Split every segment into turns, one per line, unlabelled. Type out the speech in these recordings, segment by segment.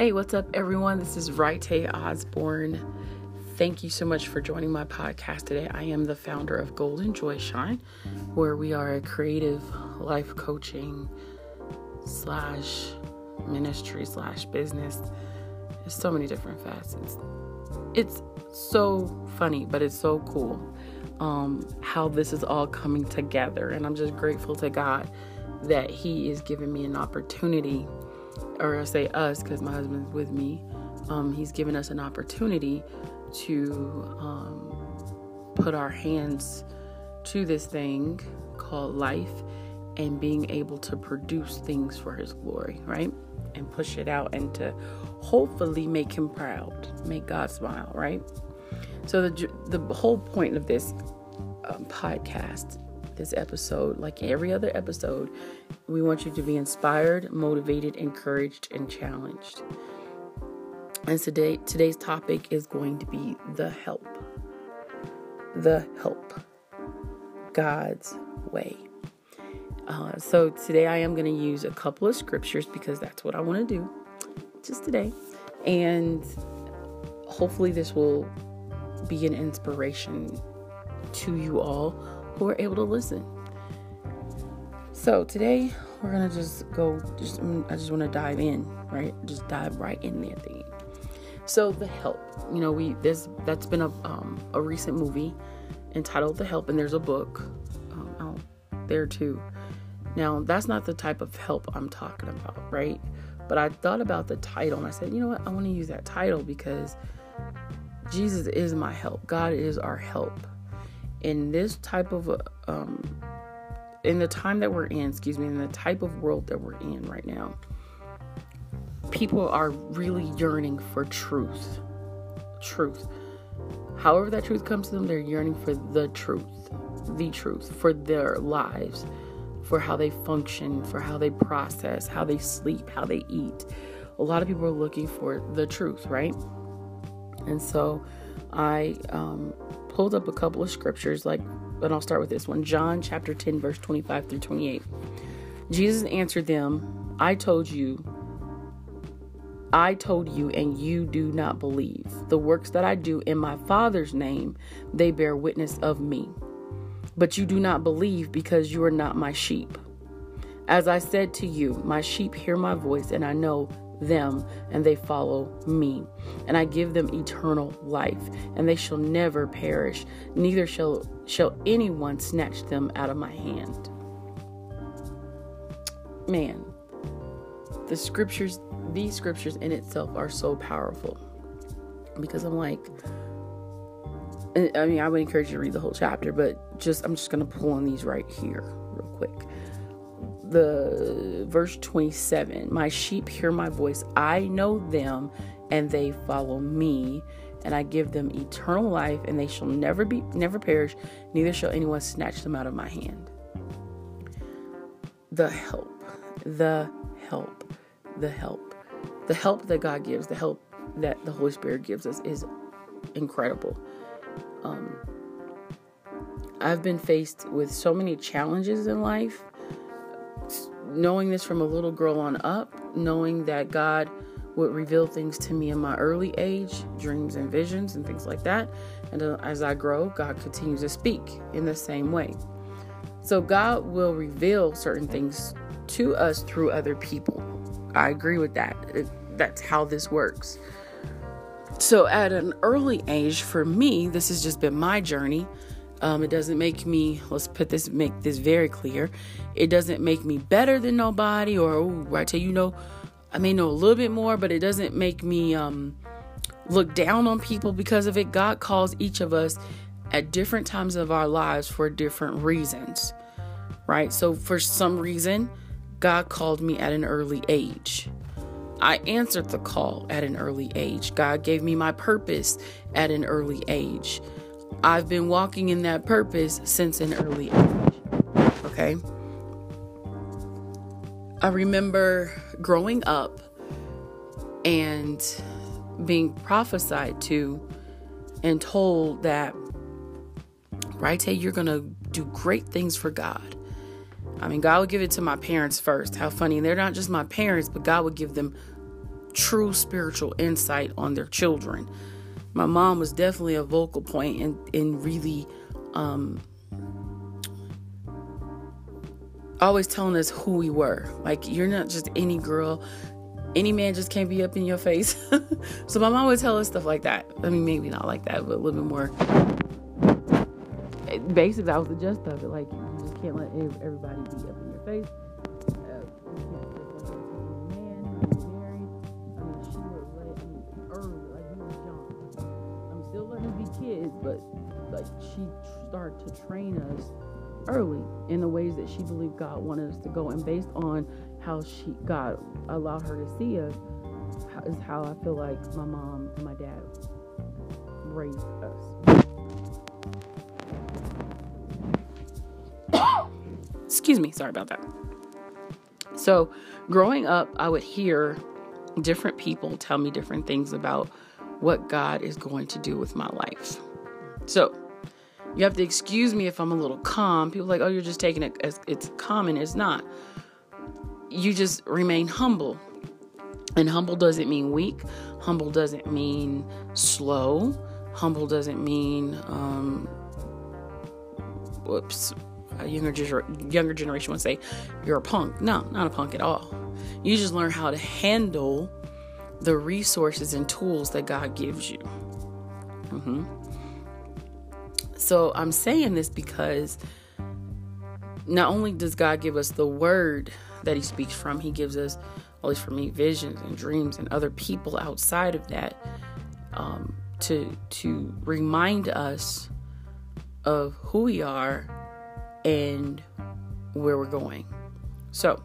Hey, what's up, everyone? This is Raite Osborne. Thank you so much for joining my podcast today. I am the founder of Golden Joy Shine, where we are a creative life coaching slash ministry slash business. There's so many different facets. It's so funny, but it's so cool um, how this is all coming together. And I'm just grateful to God that He is giving me an opportunity, or I say us, because my husband's with me. Um, he's given us an opportunity to um, put our hands to this thing called life and being able to produce things for His glory, right? And push it out and to hopefully make Him proud, make God smile, right? So the the whole point of this um, podcast, this episode, like every other episode, we want you to be inspired, motivated, encouraged, and challenged. And today today's topic is going to be the help. The help. God's way. Uh, so today I am going to use a couple of scriptures because that's what I want to do just today. And hopefully this will be an inspiration to you all who are able to listen. So today we're gonna just go. Just I just want to dive in, right? Just dive right in there. Thing. So the help, you know, we this that's been a um, a recent movie entitled The Help, and there's a book um, out there too. Now that's not the type of help I'm talking about, right? But I thought about the title and I said, you know what? I want to use that title because Jesus is my help. God is our help. In this type of, um, in the time that we're in, excuse me, in the type of world that we're in right now, people are really yearning for truth. Truth. However, that truth comes to them, they're yearning for the truth, the truth for their lives, for how they function, for how they process, how they sleep, how they eat. A lot of people are looking for the truth, right? And so I um, pulled up a couple of scriptures, like, and I'll start with this one John chapter 10, verse 25 through 28. Jesus answered them, I told you, I told you, and you do not believe. The works that I do in my Father's name, they bear witness of me. But you do not believe because you are not my sheep. As I said to you, my sheep hear my voice, and I know them and they follow me. And I give them eternal life, and they shall never perish, neither shall shall anyone snatch them out of my hand. Man, the scriptures, these scriptures in itself are so powerful. Because I'm like, I mean, I would encourage you to read the whole chapter, but just I'm just gonna pull on these right here real quick the verse 27 my sheep hear my voice. I know them and they follow me and i give them eternal life and they shall never be never perish neither shall anyone snatch them out of my hand. The help the help the help. The help that god gives the help that the holy spirit gives us is incredible. Um, i've been faced with so many challenges in life knowing this from a little girl on up, knowing that God would reveal things to me in my early age, dreams and visions and things like that. And uh, as I grow, God continues to speak in the same way. So God will reveal certain things to us through other people. I agree with that. That's how this works. So at an early age, for me, this has just been my journey um, it doesn't make me, let's put this, make this very clear. It doesn't make me better than nobody, or ooh, I tell you, know, I may know a little bit more, but it doesn't make me um, look down on people because of it. God calls each of us at different times of our lives for different reasons, right? So for some reason, God called me at an early age. I answered the call at an early age. God gave me my purpose at an early age. I've been walking in that purpose since an early age. Okay. I remember growing up and being prophesied to and told that, right, hey, you're going to do great things for God. I mean, God would give it to my parents first. How funny. And they're not just my parents, but God would give them true spiritual insight on their children. My mom was definitely a vocal point in, in really um, always telling us who we were. Like, you're not just any girl, any man just can't be up in your face. so, my mom would tell us stuff like that. I mean, maybe not like that, but a little bit more basic. That was the gist of it. Like, you just can't let everybody be up in your face. But like she started to train us early in the ways that she believed God wanted us to go, and based on how she God allowed her to see us, is how I feel like my mom and my dad raised us. Excuse me, sorry about that. So, growing up, I would hear different people tell me different things about what God is going to do with my life. So, you have to excuse me if I'm a little calm. People like, oh, you're just taking it as it's common. It's not. You just remain humble. And humble doesn't mean weak. Humble doesn't mean slow. Humble doesn't mean, um, whoops, a younger, younger generation would say, you're a punk. No, not a punk at all. You just learn how to handle the resources and tools that God gives you. Mm-hmm. So I'm saying this because not only does God give us the word that He speaks from, He gives us, at least for me, visions and dreams and other people outside of that um, to to remind us of who we are and where we're going. So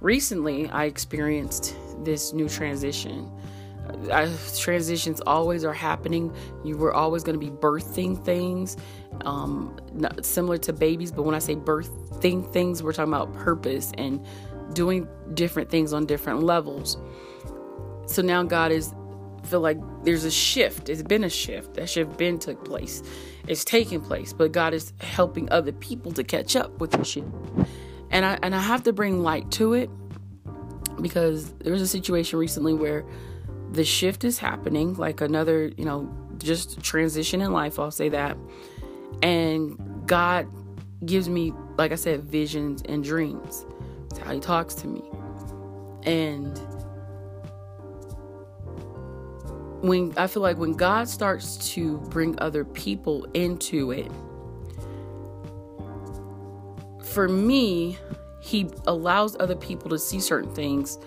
recently, I experienced this new transition. I, transitions always are happening. You were always going to be birthing things, um, similar to babies. But when I say birthing things, we're talking about purpose and doing different things on different levels. So now God is feel like there's a shift. It's been a shift. That shift been took place. It's taking place, but God is helping other people to catch up with the shift. And I and I have to bring light to it because there was a situation recently where the shift is happening, like another, you know, just transition in life, I'll say that. And God gives me, like I said, visions and dreams. That's how He talks to me. And when I feel like when God starts to bring other people into it, for me, he allows other people to see certain things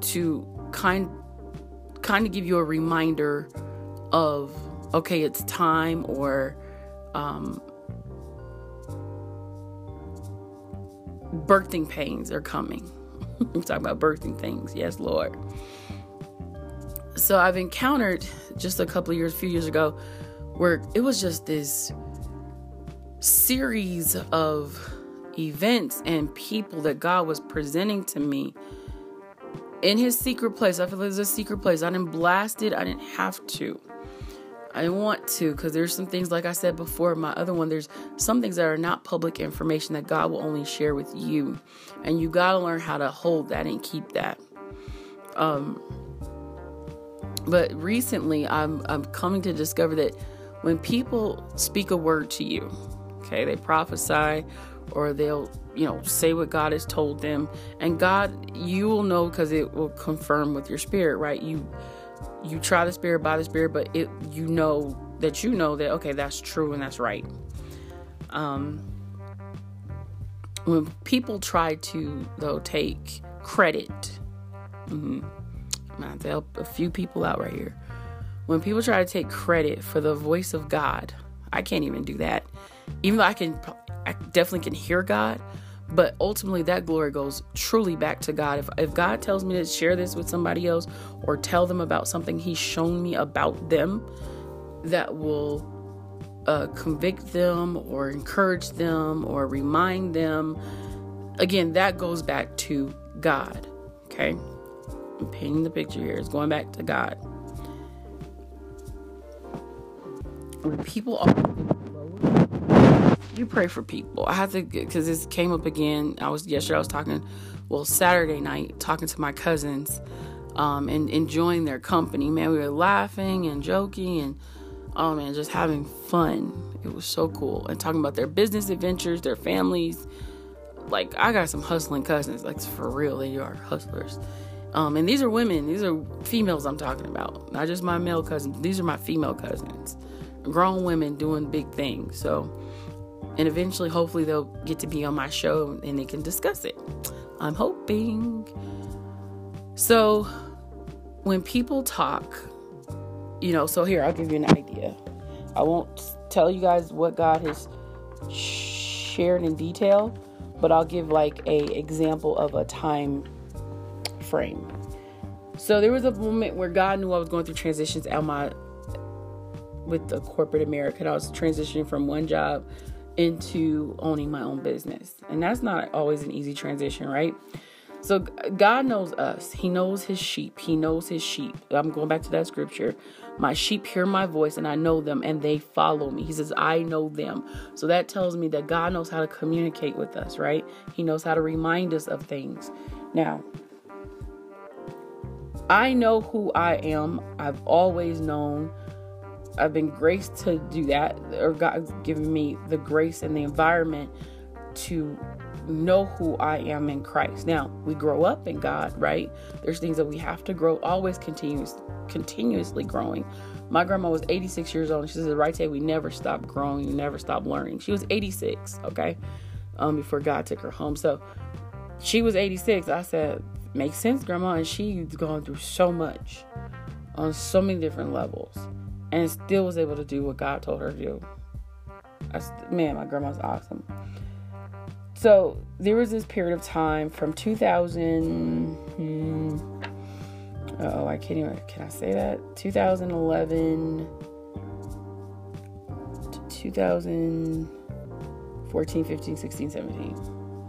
to kind kind of give you a reminder of okay it's time or um, birthing pains are coming. I'm talking about birthing things. Yes lord. So i've encountered just a couple years a few years ago where it was just this series of events and people that God was presenting to me in his secret place. I feel like there's a secret place. I didn't blast it. I didn't have to. I didn't want to because there's some things, like I said before, my other one, there's some things that are not public information that God will only share with you. And you got to learn how to hold that and keep that. Um, but recently, I'm, I'm coming to discover that when people speak a word to you, okay, they prophesy or they'll you know say what god has told them. And god you will know because it will confirm with your spirit right? You you try the spirit by the spirit but it you know that you know that okay that's true and that's right. Um when people try to though take credit mm-hmm, gonna help a few people out right here. When people try to take credit for the voice of god i can't even do that. Even though i can I definitely can hear God, but ultimately that glory goes truly back to God. If, if God tells me to share this with somebody else or tell them about something He's shown me about them that will uh, convict them or encourage them or remind them, again, that goes back to God. Okay? I'm painting the picture here. It's going back to God. When people are you pray for people. I have to because this came up again. I was yesterday. I was talking, well, Saturday night, talking to my cousins um, and enjoying their company. Man, we were laughing and joking and oh man, just having fun. It was so cool. And talking about their business adventures, their families. Like I got some hustling cousins, like for real, they are hustlers. Um, and these are women, these are females I'm talking about, not just my male cousins. These are my female cousins, grown women doing big things. So, and eventually, hopefully, they'll get to be on my show and they can discuss it. I'm hoping. So, when people talk, you know, so here, I'll give you an idea. I won't tell you guys what God has shared in detail, but I'll give like a example of a time frame. So there was a moment where God knew I was going through transitions at my with the corporate America. I was transitioning from one job into owning my own business. And that's not always an easy transition, right? So God knows us. He knows his sheep. He knows his sheep. I'm going back to that scripture. My sheep hear my voice and I know them and they follow me. He says, I know them. So that tells me that God knows how to communicate with us, right? He knows how to remind us of things. Now, I know who I am. I've always known. I've been graced to do that, or God's given me the grace and the environment to know who I am in Christ. Now, we grow up in God, right? There's things that we have to grow, always continuous, continuously growing. My grandma was 86 years old, and she said, right we never stop growing, never stop learning. She was 86, okay, um, before God took her home. So she was 86. I said, makes sense, grandma, and she's gone through so much on so many different levels and still was able to do what God told her to do. I, man, my grandma's awesome. So there was this period of time from 2000. Hmm, oh, I can't even. Can I say that? 2011 to 2014, 15, 16, 17.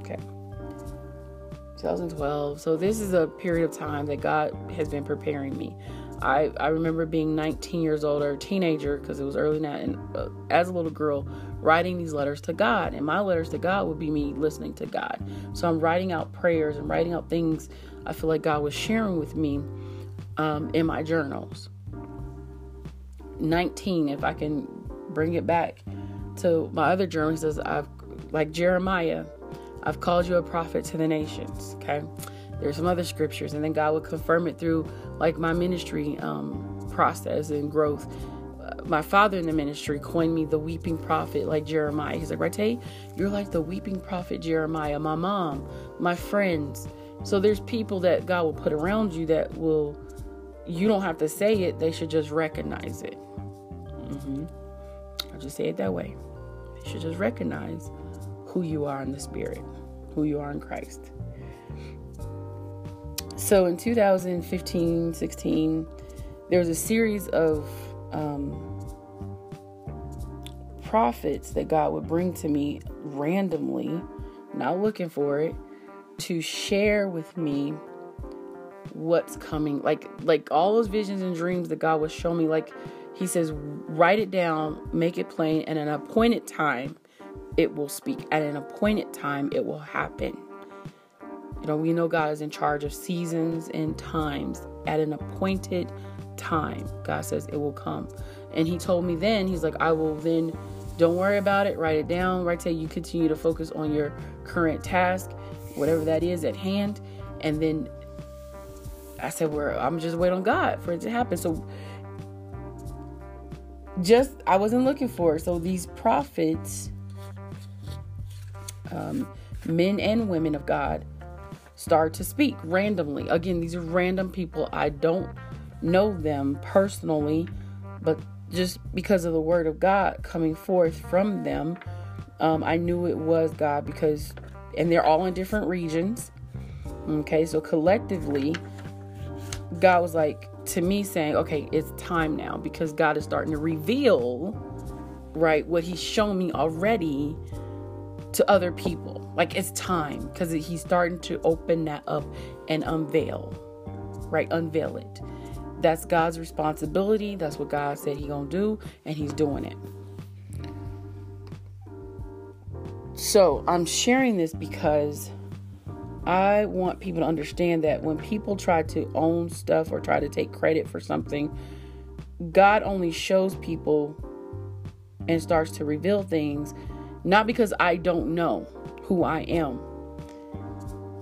Okay. 2012. So this is a period of time that God has been preparing me. I, I remember being 19 years old or a teenager because it was early now, and uh, as a little girl, writing these letters to God. And my letters to God would be me listening to God. So I'm writing out prayers and writing out things I feel like God was sharing with me um, in my journals. 19, if I can bring it back to my other journal, he says, I've, like Jeremiah, I've called you a prophet to the nations. Okay. There's some other scriptures, and then God would confirm it through like my ministry um, process and growth my father in the ministry coined me the weeping prophet like Jeremiah. He's like, right, hey, you're like the weeping prophet Jeremiah. My mom, my friends. So there's people that God will put around you that will, you don't have to say it, they should just recognize it. Mm-hmm. I'll just say it that way. They should just recognize who you are in the spirit, who you are in Christ. So in 2015, 16, there was a series of um, prophets that God would bring to me randomly, not looking for it, to share with me what's coming. Like like all those visions and dreams that God would show me, like he says, write it down, make it plain, and at an appointed time it will speak. At an appointed time it will happen. You know, we know God is in charge of seasons and times. At an appointed time, God says it will come. And he told me then, he's like, I will then don't worry about it. Write it down. Right there, you continue to focus on your current task, whatever that is at hand. And then I said, Well, I'm just waiting on God for it to happen. So just I wasn't looking for it. So these prophets, um, men and women of God, start to speak randomly. Again, these are random people. I don't know them personally, but just because of the word of God coming forth from them, um, I knew it was God because, and they're all in different regions. Okay, so collectively, God was like to me saying, okay, it's time now because God is starting to reveal, right, what He's shown me already to other people. Like it's time because He's starting to open that up and unveil, right, unveil it. That's God's responsibility. That's what God said He gonna do, and He's doing it. So I'm sharing this because I want people to understand that when people try to own stuff or try to take credit for something, God only shows people and starts to reveal things, not because I don't know who I am,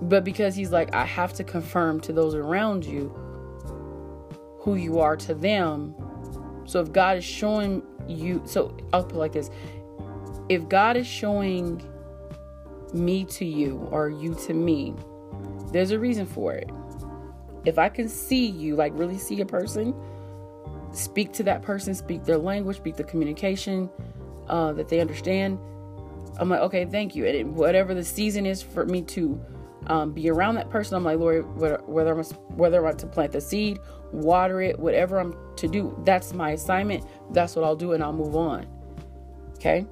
but because He's like, I have to confirm to those around you who you are to them. So if God is showing you, so I'll put like this if God is showing me to you or you to me, there's a reason for it. If I can see you, like really see a person, speak to that person, speak their language, speak the communication uh, that they understand. I'm like, okay, thank you. And it, whatever the season is for me to um, be around that person, I'm like, Lord, whether I'm whether I'm to plant the seed, water it, whatever I'm to do, that's my assignment. That's what I'll do, and I'll move on. Okay.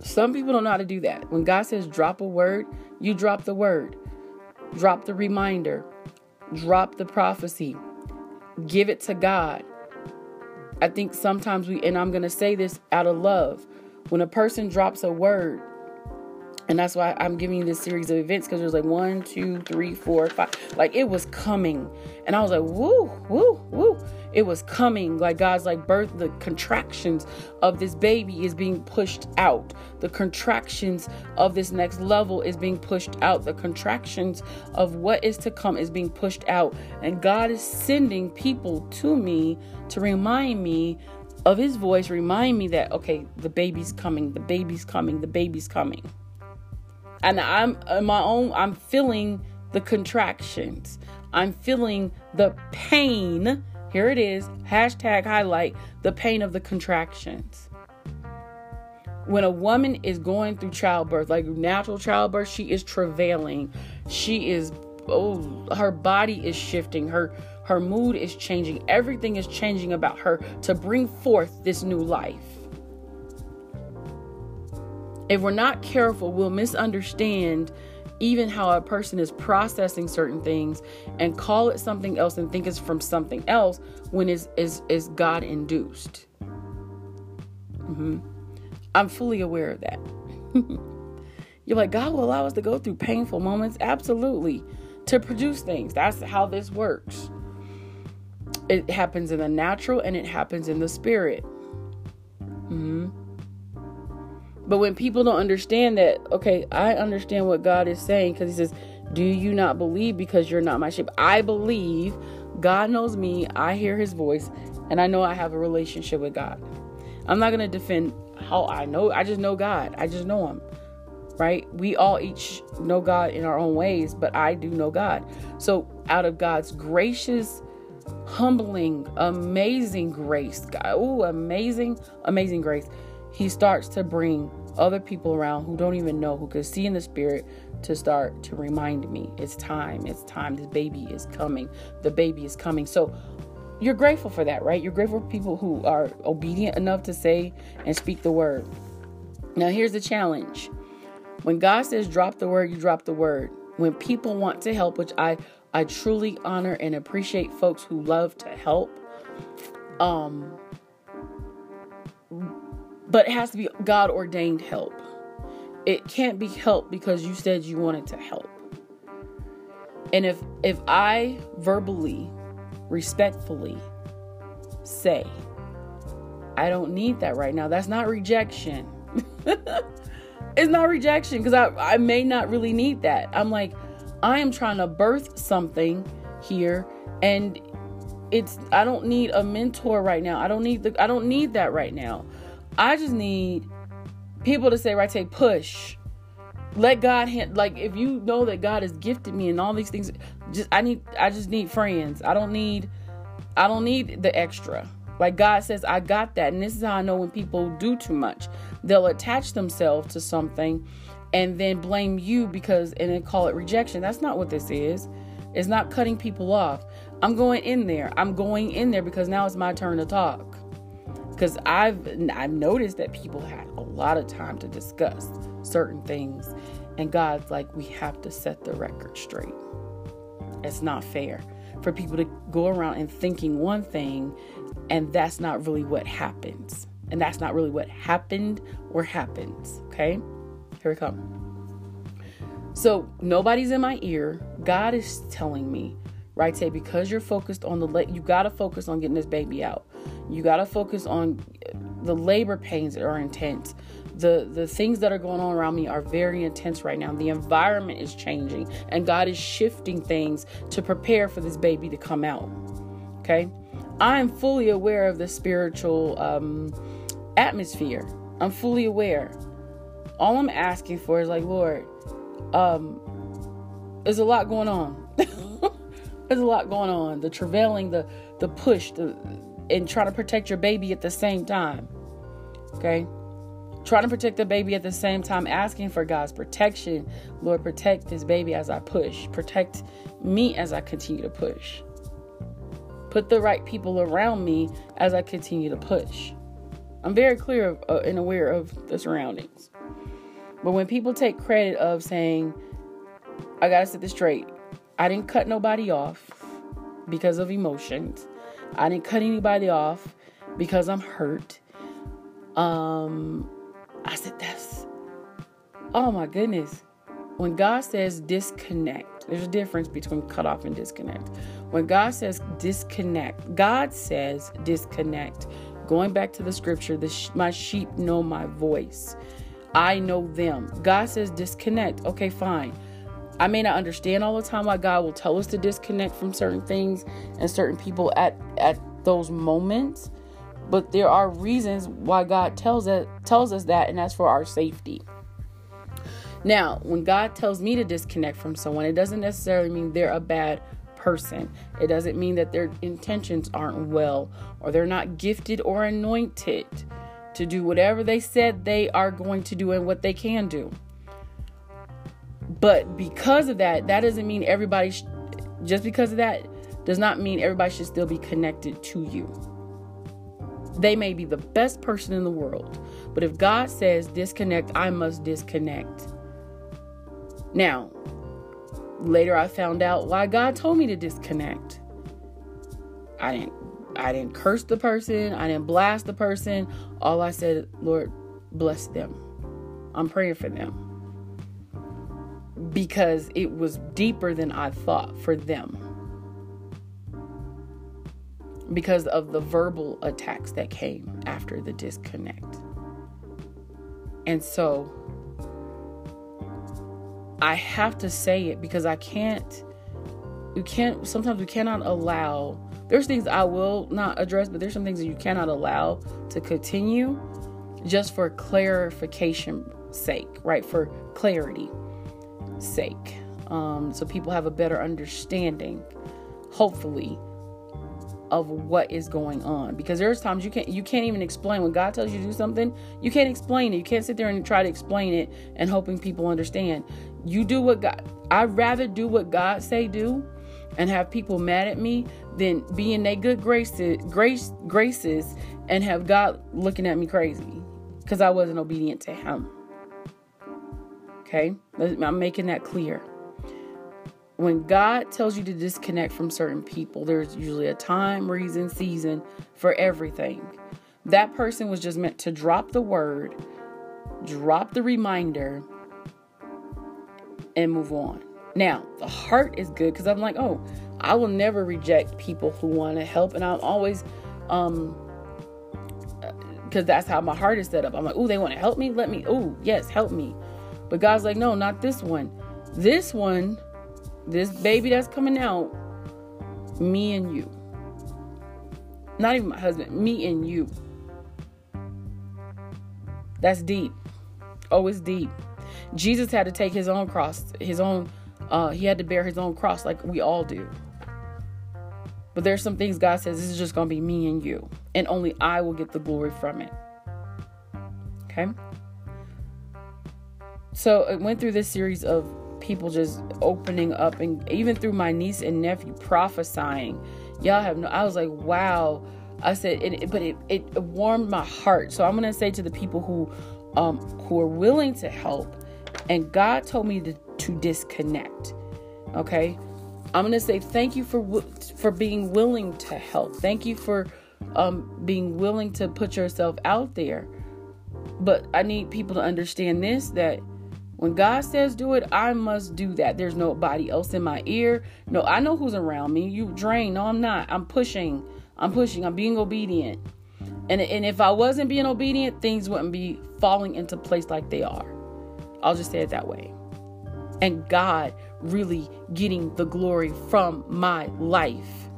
Some people don't know how to do that. When God says drop a word, you drop the word, drop the reminder, drop the prophecy, give it to God. I think sometimes we, and I'm going to say this out of love, when a person drops a word, and that's why I'm giving you this series of events because there's like one, two, three, four, five. Like it was coming. And I was like, woo, woo, woo. It was coming. Like God's like birth, the contractions of this baby is being pushed out. The contractions of this next level is being pushed out. The contractions of what is to come is being pushed out. And God is sending people to me to remind me of his voice, remind me that, okay, the baby's coming, the baby's coming, the baby's coming. And I'm my own, I'm feeling the contractions. I'm feeling the pain here it is. Hashtag highlight the pain of the contractions. When a woman is going through childbirth, like natural childbirth, she is travailing. She is oh, her body is shifting. Her her mood is changing. Everything is changing about her to bring forth this new life. If we're not careful, we'll misunderstand even how a person is processing certain things and call it something else and think it's from something else when it's is is God induced. Mm-hmm. I'm fully aware of that. You're like, God will allow us to go through painful moments? Absolutely. To produce things. That's how this works. It happens in the natural and it happens in the spirit. Mm-hmm. But when people don't understand that, okay, I understand what God is saying because He says, Do you not believe because you're not my sheep? I believe God knows me, I hear His voice, and I know I have a relationship with God. I'm not going to defend how I know, I just know God, I just know Him. Right? We all each know God in our own ways, but I do know God. So, out of God's gracious, humbling, amazing grace, oh, amazing, amazing grace he starts to bring other people around who don't even know, who can see in the spirit to start to remind me it's time, it's time, this baby is coming, the baby is coming. So you're grateful for that, right? You're grateful for people who are obedient enough to say and speak the word. Now, here's the challenge when God says drop the word, you drop the word. When people want to help, which I I truly honor and appreciate folks who love to help. Um but it has to be God ordained help. It can't be help because you said you wanted to help. And if if I verbally, respectfully say, I don't need that right now, that's not rejection. it's not rejection because I, I may not really need that. I'm like, I am trying to birth something here and it's I don't need a mentor right now. I don't need the I don't need that right now. I just need people to say, right, say push. Let God hand like if you know that God has gifted me and all these things, just I need I just need friends. I don't need I don't need the extra. Like God says, I got that. And this is how I know when people do too much. They'll attach themselves to something and then blame you because and then call it rejection. That's not what this is. It's not cutting people off. I'm going in there. I'm going in there because now it's my turn to talk because I've I've noticed that people had a lot of time to discuss certain things, and God's like, we have to set the record straight. It's not fair for people to go around and thinking one thing, and that's not really what happens, and that's not really what happened or happens. Okay, here we come. So nobody's in my ear. God is telling me, right? Say because you're focused on the you got to focus on getting this baby out. You got to focus on the labor pains that are intense. The the things that are going on around me are very intense right now. The environment is changing and God is shifting things to prepare for this baby to come out. Okay? I am fully aware of the spiritual um, atmosphere. I'm fully aware. All I'm asking for is like, Lord, um, there's a lot going on. there's a lot going on. The travailing, the the push, the and trying to protect your baby at the same time. Okay? Trying to protect the baby at the same time, asking for God's protection. Lord, protect this baby as I push. Protect me as I continue to push. Put the right people around me as I continue to push. I'm very clear of, uh, and aware of the surroundings. But when people take credit of saying, I gotta set this straight, I didn't cut nobody off because of emotions. I didn't cut anybody off because I'm hurt. Um, I said, that's, oh my goodness. When God says disconnect, there's a difference between cut off and disconnect. When God says disconnect, God says disconnect. Going back to the scripture, the sh- my sheep know my voice. I know them. God says disconnect. Okay, fine. I may not understand all the time why God will tell us to disconnect from certain things and certain people at at those moments, but there are reasons why God tells us tells us that and that's for our safety. Now, when God tells me to disconnect from someone, it doesn't necessarily mean they're a bad person. It doesn't mean that their intentions aren't well or they're not gifted or anointed to do whatever they said they are going to do and what they can do. But because of that, that doesn't mean everybody, sh- just because of that, does not mean everybody should still be connected to you. They may be the best person in the world, but if God says disconnect, I must disconnect. Now, later I found out why God told me to disconnect. I didn't I didn't curse the person, I didn't blast the person. All I said, Lord, bless them. I'm praying for them. Because it was deeper than I thought for them. Because of the verbal attacks that came after the disconnect. And so I have to say it because I can't you can't sometimes we cannot allow there's things I will not address, but there's some things that you cannot allow to continue just for clarification sake, right? For clarity sake. Um, so people have a better understanding, hopefully, of what is going on. Because there's times you can't you can't even explain when God tells you to do something, you can't explain it. You can't sit there and try to explain it and hoping people understand. You do what God I'd rather do what God say do and have people mad at me than be in their good graces, grace, graces and have God looking at me crazy because I wasn't obedient to Him. Okay, I'm making that clear. When God tells you to disconnect from certain people, there's usually a time, reason, season for everything. That person was just meant to drop the word, drop the reminder, and move on. Now, the heart is good because I'm like, oh, I will never reject people who want to help. And I'm always, um, because that's how my heart is set up. I'm like, oh, they want to help me? Let me, oh, yes, help me. But God's like, no, not this one. This one, this baby that's coming out, me and you. Not even my husband, me and you. That's deep. Oh, it's deep. Jesus had to take his own cross, his own uh, he had to bear his own cross like we all do. But there's some things God says this is just going to be me and you, and only I will get the glory from it. Okay? So it went through this series of people just opening up, and even through my niece and nephew prophesying. Y'all have no, I was like, wow. I said, it, but it, it warmed my heart. So I'm going to say to the people who, um, who are willing to help, and God told me to to disconnect. Okay? I'm going to say thank you for for being willing to help. Thank you for um, being willing to put yourself out there. But I need people to understand this that When God says do it, I must do that. There's nobody else in my ear. No, I know who's around me. You drain. No, I'm not. I'm pushing. I'm pushing. I'm being obedient. And, and if I wasn't being obedient, things wouldn't be falling into place like they are. I'll just say it that way. And God really getting the glory from my life.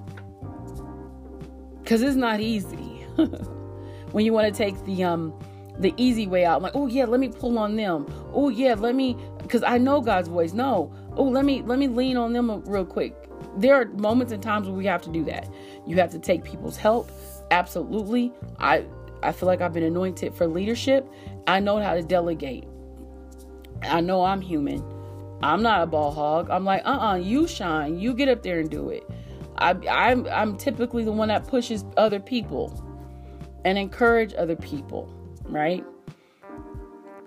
Cause it's not easy. when you want to take the um the easy way out. I'm like, oh yeah, let me pull on them. Oh yeah, let me because I know God's voice. No. Oh, let me let me lean on them real quick. There are moments and times where we have to do that. You have to take people's help. Absolutely. I I feel like I've been anointed for leadership. I know how to delegate. I know I'm human. I'm not a ball hog. I'm like, uh-uh, you shine. You get up there and do it. I, I'm I'm typically the one that pushes other people and encourage other people right?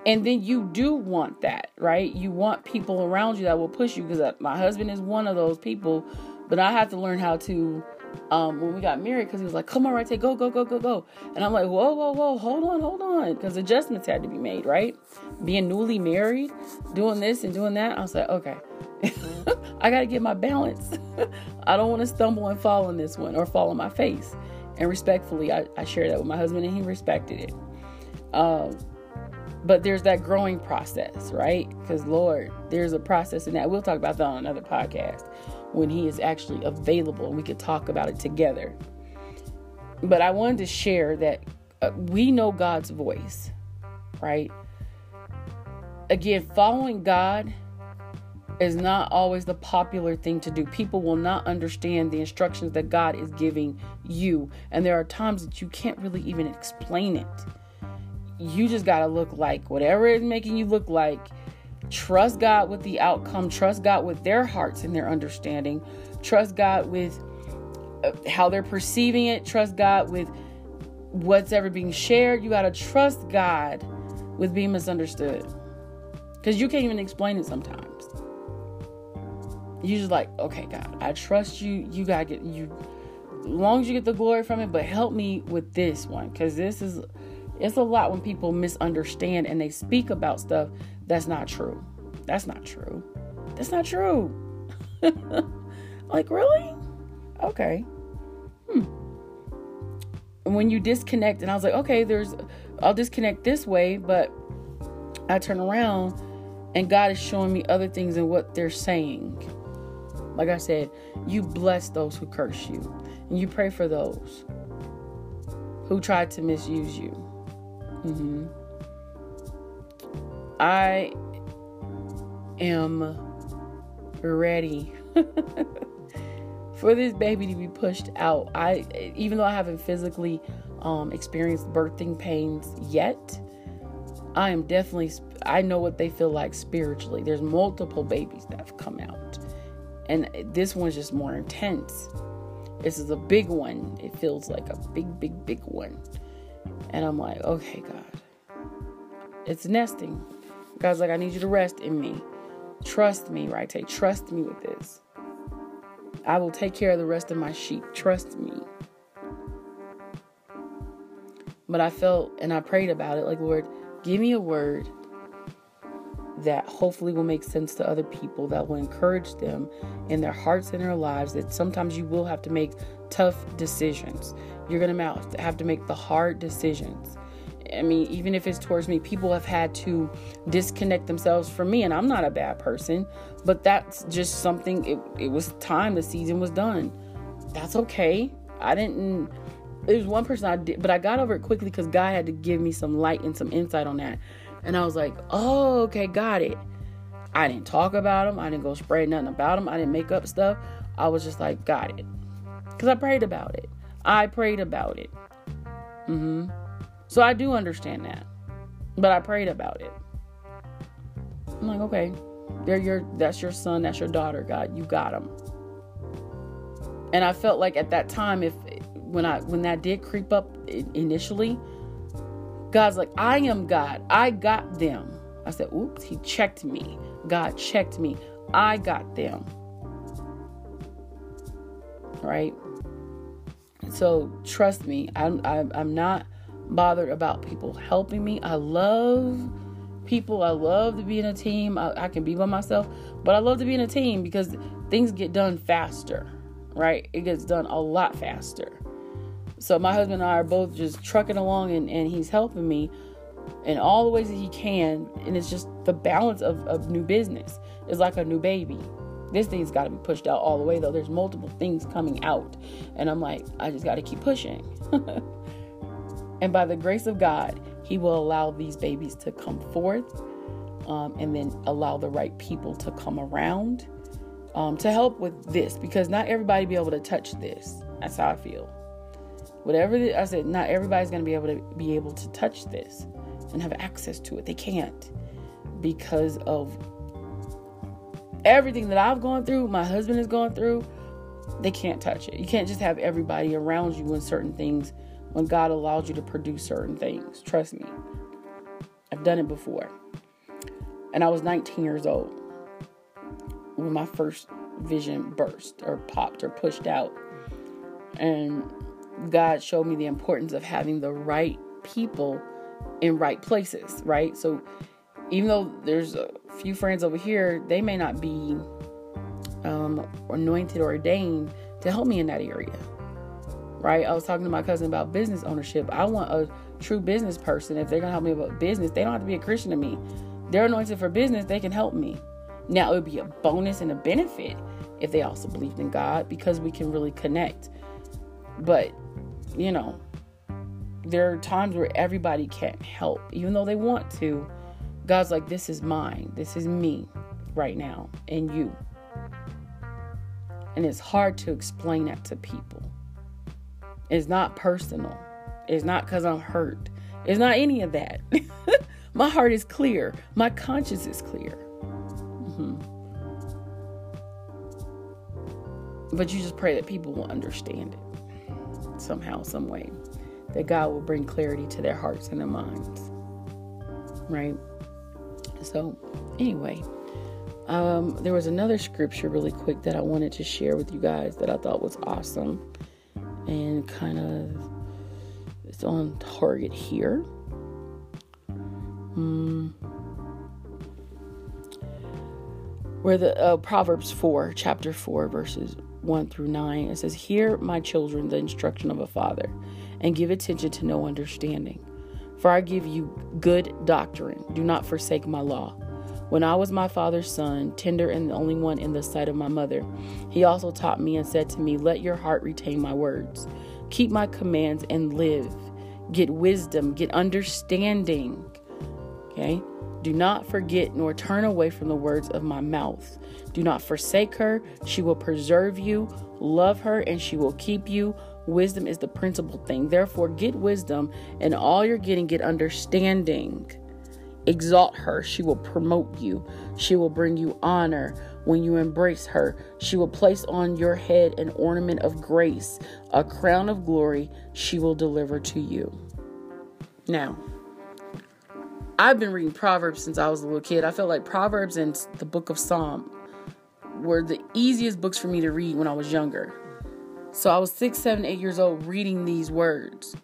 And then you do want that, right? You want people around you that will push you because my husband is one of those people, but I have to learn how to. Um, when we got married, because he was like, "Come on, right, take go, go, go, go, go," and I'm like, "Whoa, whoa, whoa, hold on, hold on," because adjustments had to be made, right? Being newly married, doing this and doing that, I was like, "Okay, I got to get my balance. I don't want to stumble and fall on this one or fall on my face." And respectfully, I, I shared that with my husband, and he respected it. Um, but there's that growing process, right? Because Lord, there's a process in that. We'll talk about that on another podcast when He is actually available and we could talk about it together. But I wanted to share that uh, we know God's voice, right? Again, following God is not always the popular thing to do. People will not understand the instructions that God is giving you. And there are times that you can't really even explain it you just got to look like whatever is making you look like. Trust God with the outcome. Trust God with their hearts and their understanding. Trust God with uh, how they're perceiving it. Trust God with what's ever being shared. You got to trust God with being misunderstood. Because you can't even explain it sometimes. You just like, okay, God, I trust you. You got to get you, as long as you get the glory from it, but help me with this one. Because this is it's a lot when people misunderstand and they speak about stuff that's not true. That's not true. That's not true. like, really? Okay. Hmm. When you disconnect, and I was like, okay, there's, I'll disconnect this way, but I turn around and God is showing me other things and what they're saying. Like I said, you bless those who curse you, and you pray for those who try to misuse you. Mm-hmm. I am ready for this baby to be pushed out. I even though I haven't physically um, experienced birthing pains yet, I am definitely I know what they feel like spiritually. There's multiple babies that have come out. And this one's just more intense. This is a big one. It feels like a big, big, big one. And I'm like, okay, God. It's nesting. God's like, I need you to rest in me. Trust me, right? Take trust me with this. I will take care of the rest of my sheep. Trust me. But I felt and I prayed about it like, Lord, give me a word that hopefully will make sense to other people, that will encourage them in their hearts and their lives. That sometimes you will have to make tough decisions. You're going to have to make the hard decisions. I mean, even if it's towards me, people have had to disconnect themselves from me, and I'm not a bad person, but that's just something. It, it was time. The season was done. That's okay. I didn't. There was one person I did, but I got over it quickly because God had to give me some light and some insight on that. And I was like, oh, okay, got it. I didn't talk about him. I didn't go spray nothing about him. I didn't make up stuff. I was just like, got it. Because I prayed about it. I prayed about it. Mm-hmm. So I do understand that. But I prayed about it. I'm like, okay, they're your that's your son, that's your daughter, God. You got them. And I felt like at that time, if when I when that did creep up initially, God's like, I am God. I got them. I said, oops, he checked me. God checked me. I got them. Right? So trust me, I'm, I'm, I'm not bothered about people helping me. I love people. I love to be in a team. I, I can be by myself, but I love to be in a team because things get done faster, right? It gets done a lot faster. So my husband and I are both just trucking along and, and he's helping me in all the ways that he can. And it's just the balance of, of new business. It's like a new baby. This thing's got to be pushed out all the way, though. There's multiple things coming out. And I'm like, I just got to keep pushing. and by the grace of God, He will allow these babies to come forth um, and then allow the right people to come around um, to help with this because not everybody be able to touch this. That's how I feel. Whatever the, I said, not everybody's going to be able to be able to touch this and have access to it. They can't because of everything that I've gone through, my husband has gone through, they can't touch it. You can't just have everybody around you in certain things when God allows you to produce certain things. Trust me. I've done it before. And I was 19 years old when my first vision burst or popped or pushed out. And God showed me the importance of having the right people in right places, right? So even though there's a few friends over here, they may not be um, anointed or ordained to help me in that area. Right? I was talking to my cousin about business ownership. I want a true business person. If they're gonna help me about business, they don't have to be a Christian to me. They're anointed for business, they can help me. Now it would be a bonus and a benefit if they also believed in God because we can really connect. But, you know, there are times where everybody can't help, even though they want to God's like, this is mine. This is me right now and you. And it's hard to explain that to people. It's not personal. It's not because I'm hurt. It's not any of that. My heart is clear. My conscience is clear. Mm-hmm. But you just pray that people will understand it somehow, some way. That God will bring clarity to their hearts and their minds. Right? So, anyway, um, there was another scripture really quick that I wanted to share with you guys that I thought was awesome and kind of it's on target here. Hmm. Where the uh, Proverbs 4, chapter 4, verses 1 through 9, it says, Hear, my children, the instruction of a father, and give attention to know understanding for I give you good doctrine. Do not forsake my law. When I was my father's son, tender and the only one in the sight of my mother, he also taught me and said to me, Let your heart retain my words. Keep my commands and live. Get wisdom, get understanding. Okay? Do not forget nor turn away from the words of my mouth. Do not forsake her. She will preserve you. Love her, and she will keep you. Wisdom is the principal thing. Therefore, get wisdom, and all you're getting, get understanding. Exalt her. She will promote you. She will bring you honor when you embrace her. She will place on your head an ornament of grace, a crown of glory she will deliver to you. Now, I've been reading Proverbs since I was a little kid. I felt like Proverbs and the book of Psalm were the easiest books for me to read when I was younger. So I was six, seven, eight years old reading these words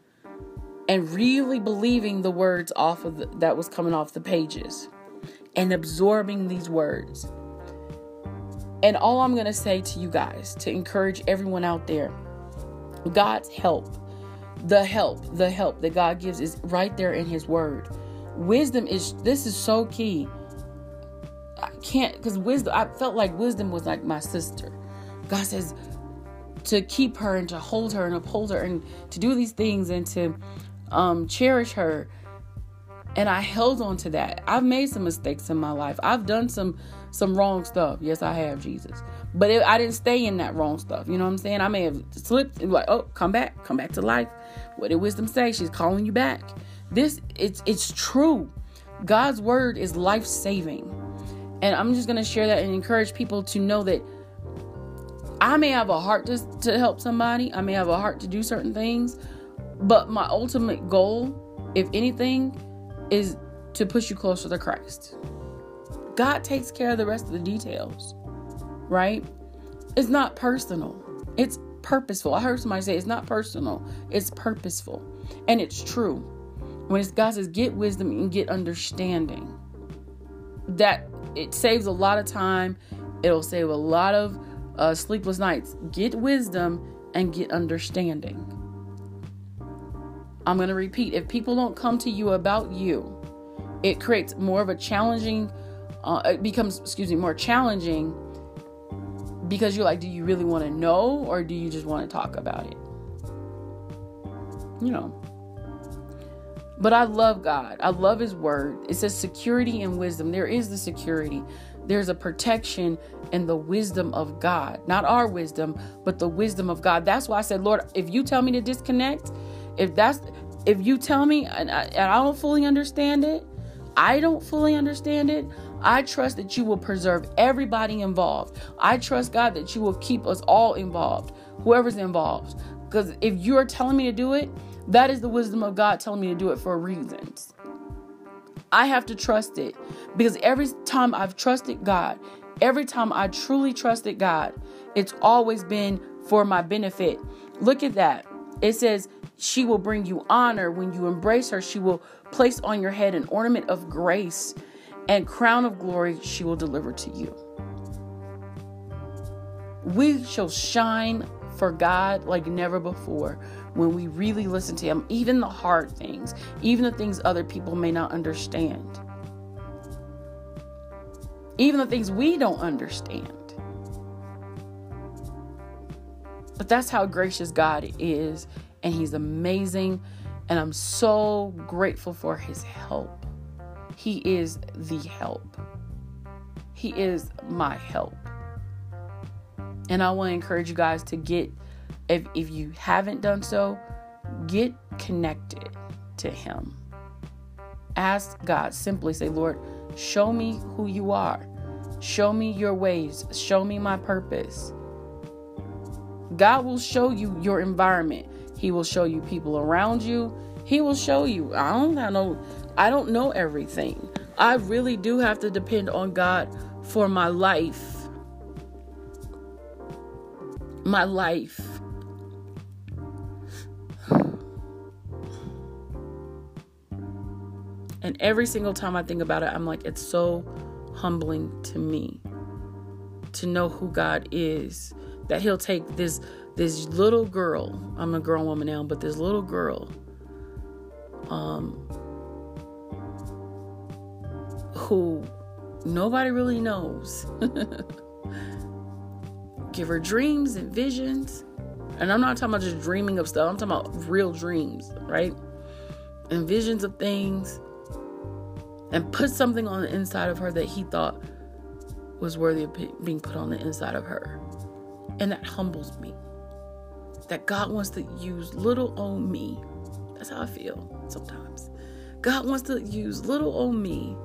and really believing the words off of the, that was coming off the pages and absorbing these words. And all I'm going to say to you guys to encourage everyone out there God's help, the help, the help that God gives is right there in His Word. Wisdom is, this is so key. I can't, because wisdom, I felt like wisdom was like my sister. God says, to keep her and to hold her and uphold her and to do these things and to um, cherish her. And I held on to that. I've made some mistakes in my life. I've done some some wrong stuff. Yes, I have, Jesus. But it, I didn't stay in that wrong stuff. You know what I'm saying? I may have slipped and like, oh, come back, come back to life. What did wisdom say? She's calling you back. This it's it's true. God's word is life saving. And I'm just gonna share that and encourage people to know that I may have a heart to, to help somebody, I may have a heart to do certain things, but my ultimate goal, if anything, is to push you closer to Christ. God takes care of the rest of the details, right? It's not personal, it's purposeful. I heard somebody say it's not personal, it's purposeful. And it's true. When God says, get wisdom and get understanding, that it saves a lot of time. It'll save a lot of uh, sleepless nights. Get wisdom and get understanding. I'm going to repeat if people don't come to you about you, it creates more of a challenging, uh, it becomes, excuse me, more challenging because you're like, do you really want to know or do you just want to talk about it? You know. But I love God. I love His Word. It says security and wisdom. There is the security, there's a protection and the wisdom of God. Not our wisdom, but the wisdom of God. That's why I said, Lord, if you tell me to disconnect, if that's if you tell me and I, and I don't fully understand it, I don't fully understand it. I trust that you will preserve everybody involved. I trust God that you will keep us all involved, whoever's involved. Because if you are telling me to do it, that is the wisdom of God telling me to do it for reasons. I have to trust it because every time I've trusted God, every time I truly trusted God, it's always been for my benefit. Look at that. It says, She will bring you honor. When you embrace her, she will place on your head an ornament of grace and crown of glory she will deliver to you. We shall shine for God like never before when we really listen to Him, even the hard things, even the things other people may not understand, even the things we don't understand. But that's how gracious God is, and He's amazing, and I'm so grateful for His help. He is the help. He is my help. And I want to encourage you guys to get, if, if you haven't done so, get connected to Him. Ask God, simply say, Lord, show me who you are. Show me your ways. Show me my purpose. God will show you your environment. He will show you people around you. He will show you. I don't know. I don't know everything. I really do have to depend on God for my life. My life. And every single time I think about it, I'm like, it's so humbling to me to know who God is. That He'll take this this little girl. I'm a grown woman now, but this little girl, um, who nobody really knows. Give her dreams and visions. And I'm not talking about just dreaming of stuff, I'm talking about real dreams, right? And visions of things. And put something on the inside of her that he thought was worthy of being put on the inside of her. And that humbles me. That God wants to use little old me. That's how I feel sometimes. God wants to use little old me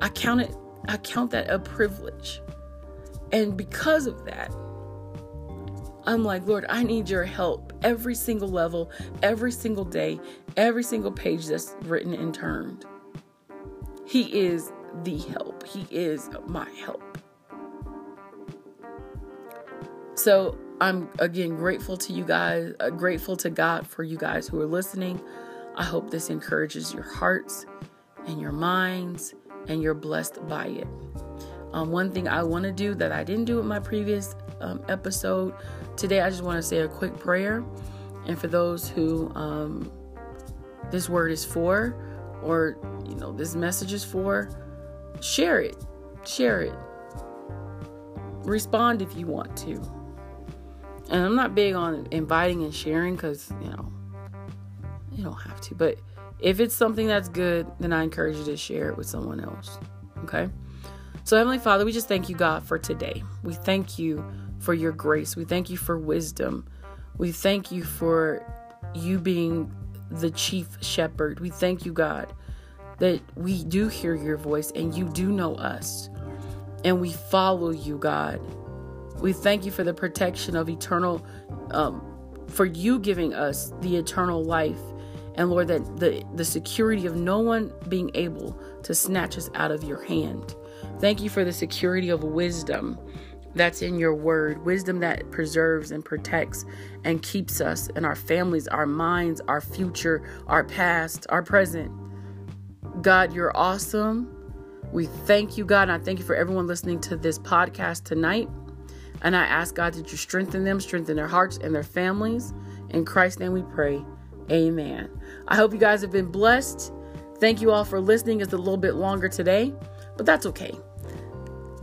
I count it I count that a privilege. And because of that, I'm like, Lord, I need your help every single level, every single day, every single page that's written and turned. He is the help. He is my help. So I'm again grateful to you guys, uh, grateful to God for you guys who are listening. I hope this encourages your hearts and your minds and you're blessed by it. Um, one thing I want to do that I didn't do in my previous um, episode today, I just want to say a quick prayer. And for those who um, this word is for, or you know, this message is for, share it. Share it. Respond if you want to. And I'm not big on inviting and sharing because, you know, you don't have to. But if it's something that's good, then I encourage you to share it with someone else. Okay? So, Heavenly Father, we just thank you, God, for today. We thank you for your grace. We thank you for wisdom. We thank you for you being the chief shepherd. We thank you, God, that we do hear your voice and you do know us. And we follow you, God. We thank you for the protection of eternal, um, for you giving us the eternal life and Lord, that the, the security of no one being able to snatch us out of your hand. Thank you for the security of wisdom that's in your word, wisdom that preserves and protects and keeps us and our families, our minds, our future, our past, our present. God, you're awesome. We thank you, God, and I thank you for everyone listening to this podcast tonight. And I ask God that you strengthen them, strengthen their hearts and their families. In Christ's name we pray. Amen. I hope you guys have been blessed. Thank you all for listening. It's a little bit longer today, but that's okay.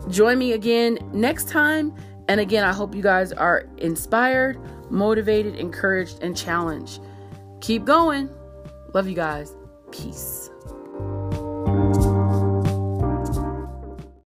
Join me again next time. And again, I hope you guys are inspired, motivated, encouraged, and challenged. Keep going. Love you guys. Peace.